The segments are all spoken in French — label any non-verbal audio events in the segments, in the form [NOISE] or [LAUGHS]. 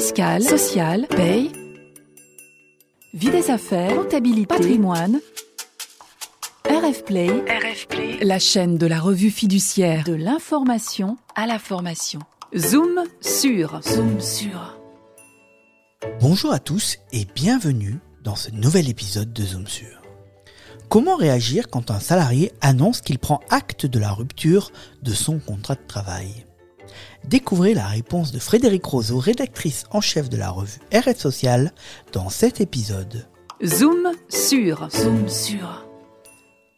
fiscale, sociale, paye, vie des affaires, comptabilité, patrimoine. RF Play, la chaîne de la revue fiduciaire de l'information à la formation. Zoom sur, zoom sur. Bonjour à tous et bienvenue dans ce nouvel épisode de Zoom sur. Comment réagir quand un salarié annonce qu'il prend acte de la rupture de son contrat de travail? Découvrez la réponse de Frédéric Roseau, rédactrice en chef de la revue RF Social, dans cet épisode. Zoom sur, zoom sur.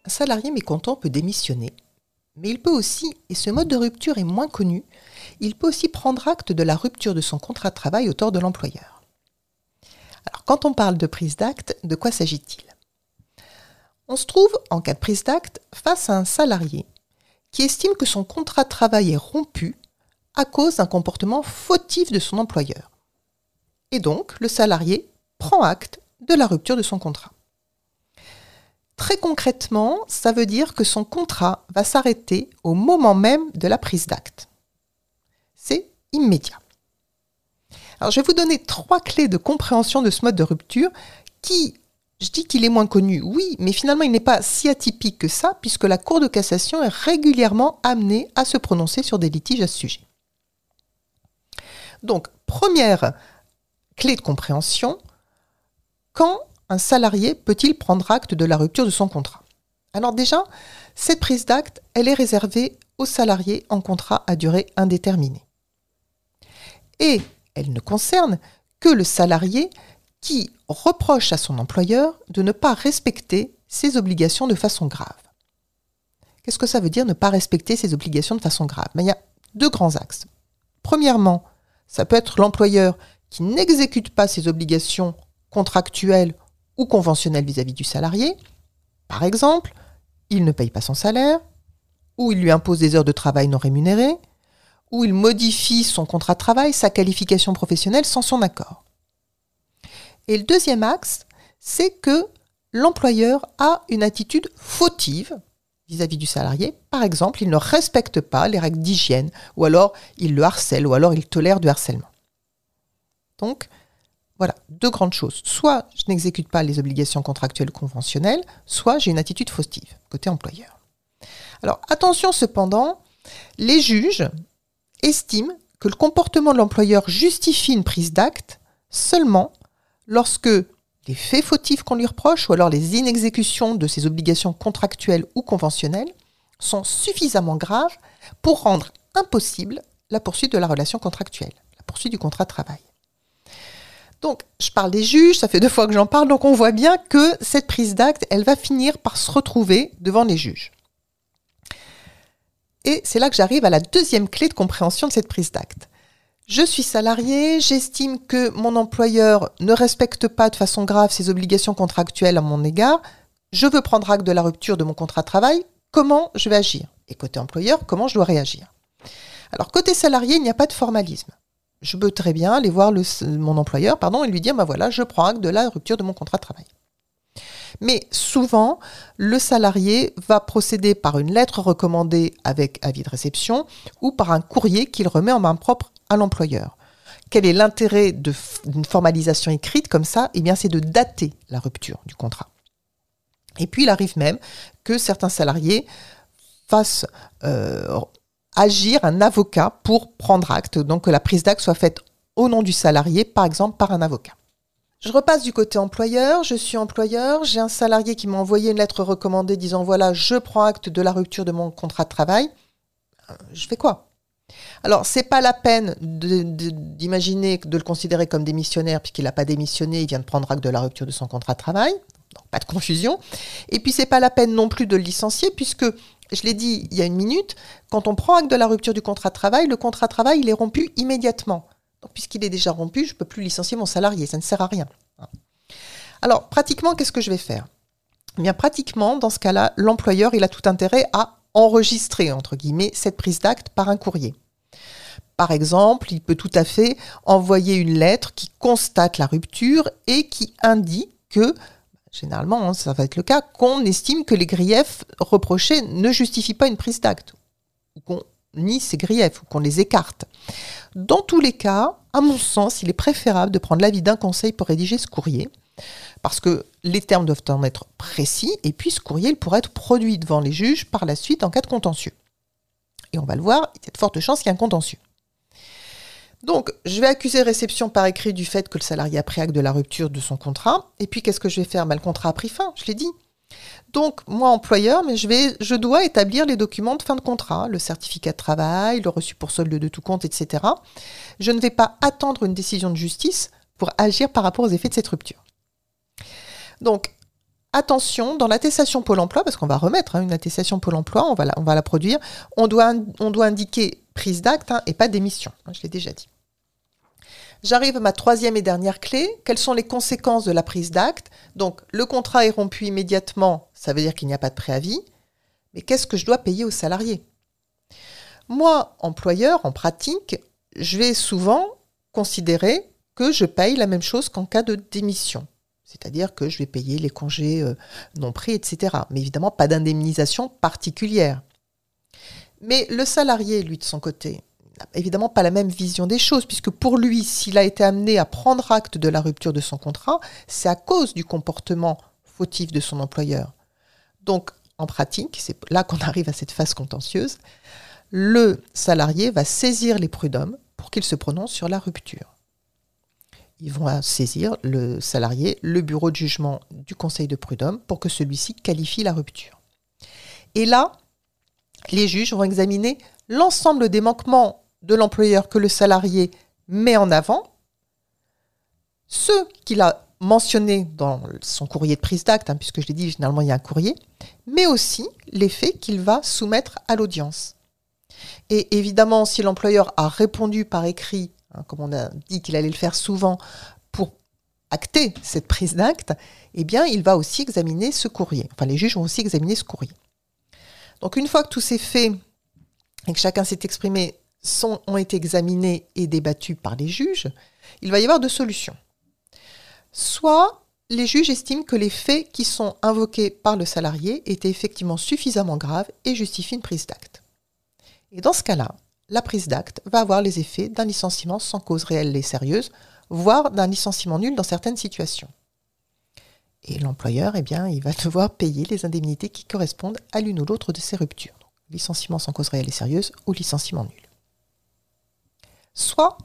Un salarié mécontent peut démissionner, mais il peut aussi, et ce mode de rupture est moins connu, il peut aussi prendre acte de la rupture de son contrat de travail au tort de l'employeur. Alors quand on parle de prise d'acte, de quoi s'agit-il? On se trouve, en cas de prise d'acte, face à un salarié qui estime que son contrat de travail est rompu à cause d'un comportement fautif de son employeur. Et donc, le salarié prend acte de la rupture de son contrat. Très concrètement, ça veut dire que son contrat va s'arrêter au moment même de la prise d'acte. C'est immédiat. Alors, je vais vous donner trois clés de compréhension de ce mode de rupture qui, je dis qu'il est moins connu, oui, mais finalement il n'est pas si atypique que ça, puisque la Cour de cassation est régulièrement amenée à se prononcer sur des litiges à ce sujet. Donc, première clé de compréhension, quand un salarié peut-il prendre acte de la rupture de son contrat? Alors déjà, cette prise d'acte, elle est réservée aux salariés en contrat à durée indéterminée. Et elle ne concerne que le salarié qui reproche à son employeur de ne pas respecter ses obligations de façon grave. Qu'est-ce que ça veut dire ne pas respecter ses obligations de façon grave? Mais Il y a deux grands axes. Premièrement, ça peut être l'employeur qui n'exécute pas ses obligations contractuelles ou conventionnelles vis-à-vis du salarié. Par exemple, il ne paye pas son salaire, ou il lui impose des heures de travail non rémunérées, ou il modifie son contrat de travail, sa qualification professionnelle sans son accord. Et le deuxième axe, c'est que l'employeur a une attitude fautive vis-à-vis du salarié. Par exemple, il ne respecte pas les règles d'hygiène, ou alors il le harcèle, ou alors il tolère du harcèlement. Donc, voilà, deux grandes choses. Soit je n'exécute pas les obligations contractuelles conventionnelles, soit j'ai une attitude fautive, côté employeur. Alors attention cependant, les juges estiment que le comportement de l'employeur justifie une prise d'acte seulement lorsque les faits fautifs qu'on lui reproche ou alors les inexécutions de ses obligations contractuelles ou conventionnelles sont suffisamment graves pour rendre impossible la poursuite de la relation contractuelle, la poursuite du contrat de travail. Donc, je parle des juges, ça fait deux fois que j'en parle, donc on voit bien que cette prise d'acte, elle va finir par se retrouver devant les juges. Et c'est là que j'arrive à la deuxième clé de compréhension de cette prise d'acte. Je suis salarié, j'estime que mon employeur ne respecte pas de façon grave ses obligations contractuelles à mon égard, je veux prendre acte de la rupture de mon contrat de travail, comment je vais agir? Et côté employeur, comment je dois réagir? Alors côté salarié, il n'y a pas de formalisme. Je peux très bien aller voir mon employeur pardon, et lui dire, bah voilà, je prends acte de la rupture de mon contrat de travail. Mais souvent, le salarié va procéder par une lettre recommandée avec avis de réception ou par un courrier qu'il remet en main propre l'employeur. Quel est l'intérêt d'une formalisation écrite comme ça? Eh bien, c'est de dater la rupture du contrat. Et puis, il arrive même que certains salariés fassent euh, agir un avocat pour prendre acte, donc que la prise d'acte soit faite au nom du salarié, par exemple par un avocat. Je repasse du côté employeur, je suis employeur, j'ai un salarié qui m'a envoyé une lettre recommandée disant voilà, je prends acte de la rupture de mon contrat de travail. Euh, je fais quoi? Alors, c'est pas la peine d'imaginer, de, le considérer comme démissionnaire, puisqu'il n'a pas démissionné, il vient de prendre acte de la rupture de son contrat de travail. Donc, pas de confusion. Et puis, c'est pas la peine non plus de le licencier, puisque, je l'ai dit il y a une minute, quand on prend acte de la rupture du contrat de travail, le contrat de travail, il est rompu immédiatement. Donc, puisqu'il est déjà rompu, je ne peux plus licencier mon salarié, ça ne sert à rien. Alors, pratiquement, qu'est-ce que je vais faire? Eh bien, pratiquement, dans ce cas-là, l'employeur, il a tout intérêt à enregistrer, entre guillemets, cette prise d'acte par un courrier. Par exemple, il peut tout à fait envoyer une lettre qui constate la rupture et qui indique que, généralement, hein, ça va être le cas, qu'on estime que les griefs reprochés ne justifient pas une prise d'acte, ou qu'on nie ces griefs ou qu'on les écarte. Dans tous les cas, à mon sens, il est préférable de prendre l'avis d'un conseil pour rédiger ce courrier, parce que les termes doivent en être précis, et puis ce courrier il pourrait être produit devant les juges par la suite en cas de contentieux. Et on va le voir, il y a de fortes chances qu'il y ait un contentieux. Donc, je vais accuser réception par écrit du fait que le salarié a pris acte de la rupture de son contrat. Et puis, qu'est-ce que je vais faire? Bah, Le contrat a pris fin, je l'ai dit. Donc, moi, employeur, mais je, je dois établir les documents de fin de contrat, le certificat de travail, le reçu pour solde de tout compte, etc. Je ne vais pas attendre une décision de justice pour agir par rapport aux effets de cette rupture. Donc, attention, dans l'attestation Pôle emploi, parce qu'on va remettre hein, une attestation Pôle emploi, on va la, on va la produire, on doit, on doit indiquer prise d'acte hein, et pas démission. Je l'ai déjà dit. J'arrive à ma troisième et dernière clé. Quelles sont les conséquences de la prise d'acte? Donc, le contrat est rompu immédiatement, ça veut dire qu'il n'y a pas de préavis. Mais qu'est-ce que je dois payer aux salariés? Moi, employeur, en pratique, je vais souvent considérer que je paye la même chose qu'en cas de démission. C'est-à-dire que je vais payer les congés euh, non pris, etc. Mais évidemment, pas d'indemnisation particulière. Mais le salarié, lui, de son côté, n'a évidemment pas la même vision des choses, puisque pour lui, s'il a été amené à prendre acte de la rupture de son contrat, c'est à cause du comportement fautif de son employeur. Donc, en pratique, c'est là qu'on arrive à cette phase contentieuse, le salarié va saisir les prud'hommes pour qu'ils se prononcent sur la rupture. Ils vont saisir le salarié, le bureau de jugement du conseil de prud'homme pour que celui-ci qualifie la rupture. Et là, les juges vont examiner l'ensemble des manquements de l'employeur que le salarié met en avant, ceux qu'il a mentionnés dans son courrier de prise d'acte, hein, puisque je l'ai dit, généralement il y a un courrier, mais aussi les faits qu'il va soumettre à l'audience. Et évidemment, si l'employeur a répondu par écrit, hein, comme on a dit qu'il allait le faire souvent, pour acter cette prise d'acte, eh bien, il va aussi examiner ce courrier. Enfin, les juges vont aussi examiner ce courrier. Donc une fois que tous ces faits et que chacun s'est exprimé sont, ont été examinés et débattus par les juges, il va y avoir deux solutions. Soit les juges estiment que les faits qui sont invoqués par le salarié étaient effectivement suffisamment graves et justifient une prise d'acte. Et dans ce cas-là, la prise d'acte va avoir les effets d'un licenciement sans cause réelle et sérieuse, voire d'un licenciement nul dans certaines situations. Et l'employeur, eh bien, il va [LAUGHS] devoir payer les indemnités qui correspondent à l'une ou l'autre de ces ruptures. licenciement sans cause réelle et sérieuse ou licenciement nul. Soit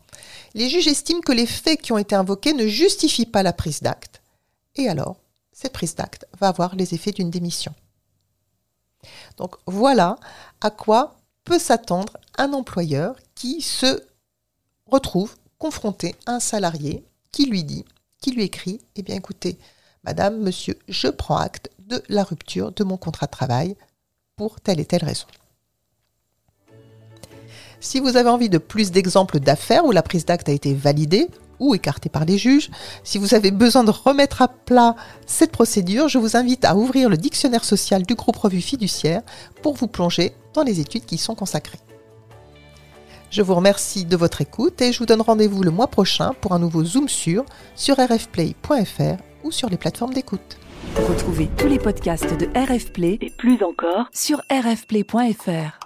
les juges estiment que les faits qui ont été invoqués ne justifient pas la prise d'acte. Et alors, cette prise d'acte va avoir les effets d'une démission. Donc voilà à quoi peut s'attendre un employeur qui se retrouve confronté à un salarié qui lui dit, qui lui écrit, eh bien écoutez, Madame, Monsieur, je prends acte de la rupture de mon contrat de travail pour telle et telle raison. Si vous avez envie de plus d'exemples d'affaires où la prise d'acte a été validée ou écartée par les juges, si vous avez besoin de remettre à plat cette procédure, je vous invite à ouvrir le dictionnaire social du groupe Revue Fiduciaire pour vous plonger dans les études qui y sont consacrées. Je vous remercie de votre écoute et je vous donne rendez-vous le mois prochain pour un nouveau Zoom sur sur rfplay.fr sur les plateformes d'écoute. Retrouvez tous les podcasts de RF Play et plus encore sur rfplay.fr.